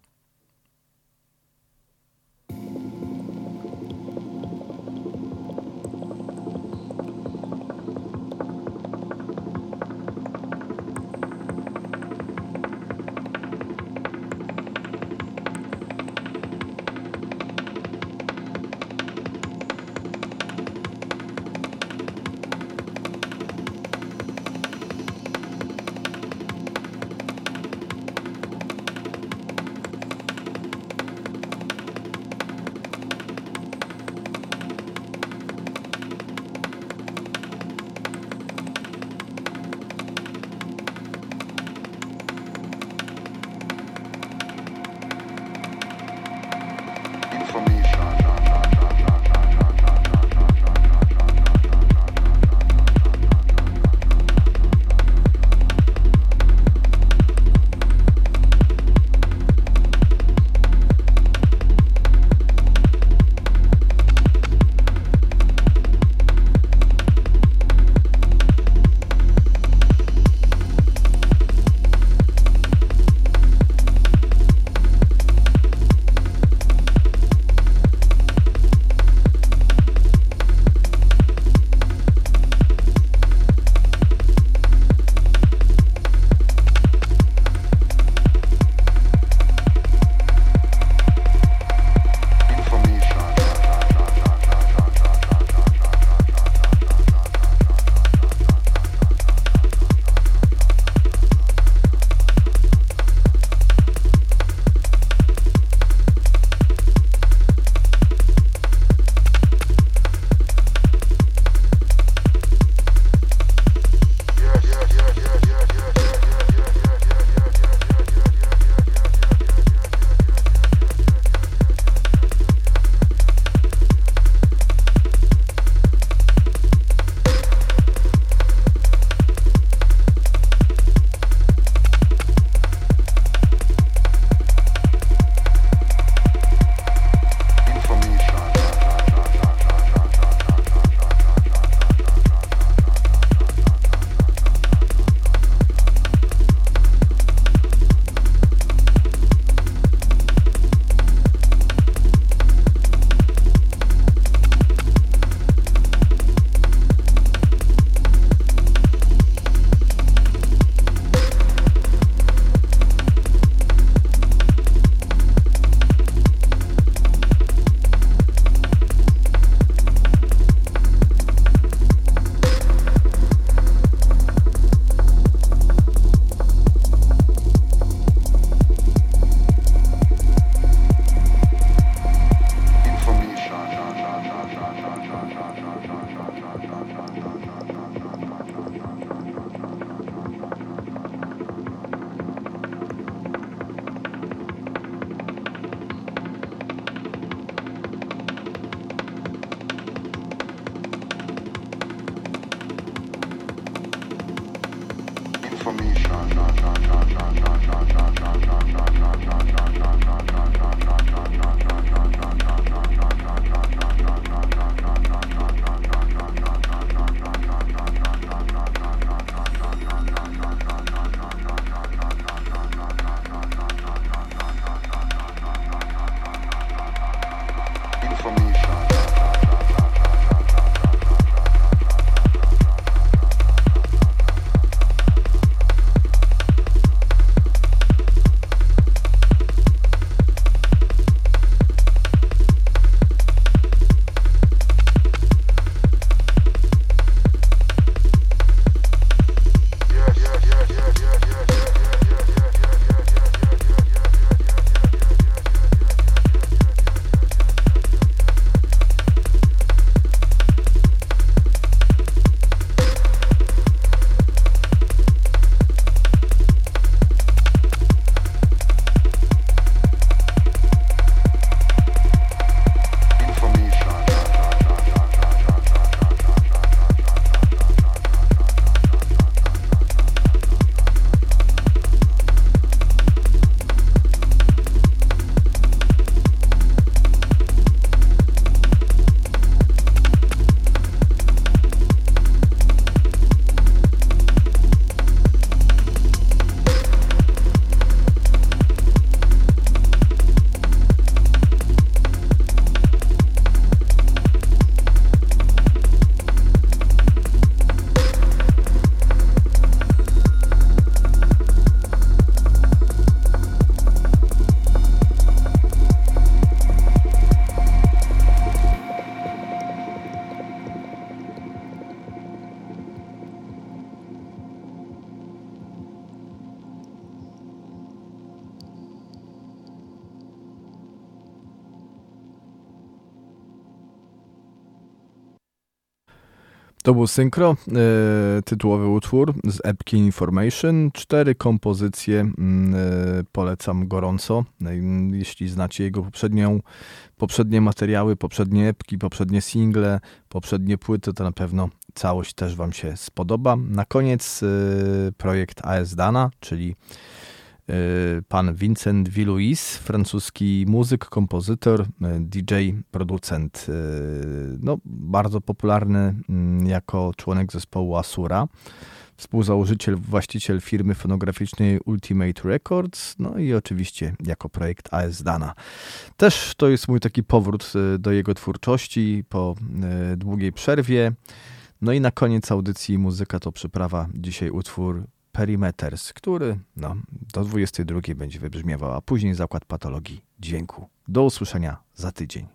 Był Synchro, e, tytułowy utwór z epki Information. Cztery kompozycje mm, e, polecam gorąco. E, jeśli znacie jego poprzednią, poprzednie materiały, poprzednie epki, poprzednie single, poprzednie płyty, to na pewno całość też Wam się spodoba. Na koniec e, projekt AS Dana, czyli pan Vincent Villuis, francuski muzyk, kompozytor, e, DJ, producent, no, bardzo popularny mm, jako członek zespołu Asura, współzałożyciel, właściciel firmy fonograficznej Ultimate Records, no i oczywiście jako projekt AS Dana. Też to jest mój taki powrót do jego twórczości po długiej przerwie. No i na koniec audycji Muzyka to przyprawa. Dzisiaj utwór Perimeters, który no, do 22 będzie wybrzmiewał, a później zakład patologii dźwięku. Do usłyszenia za tydzień.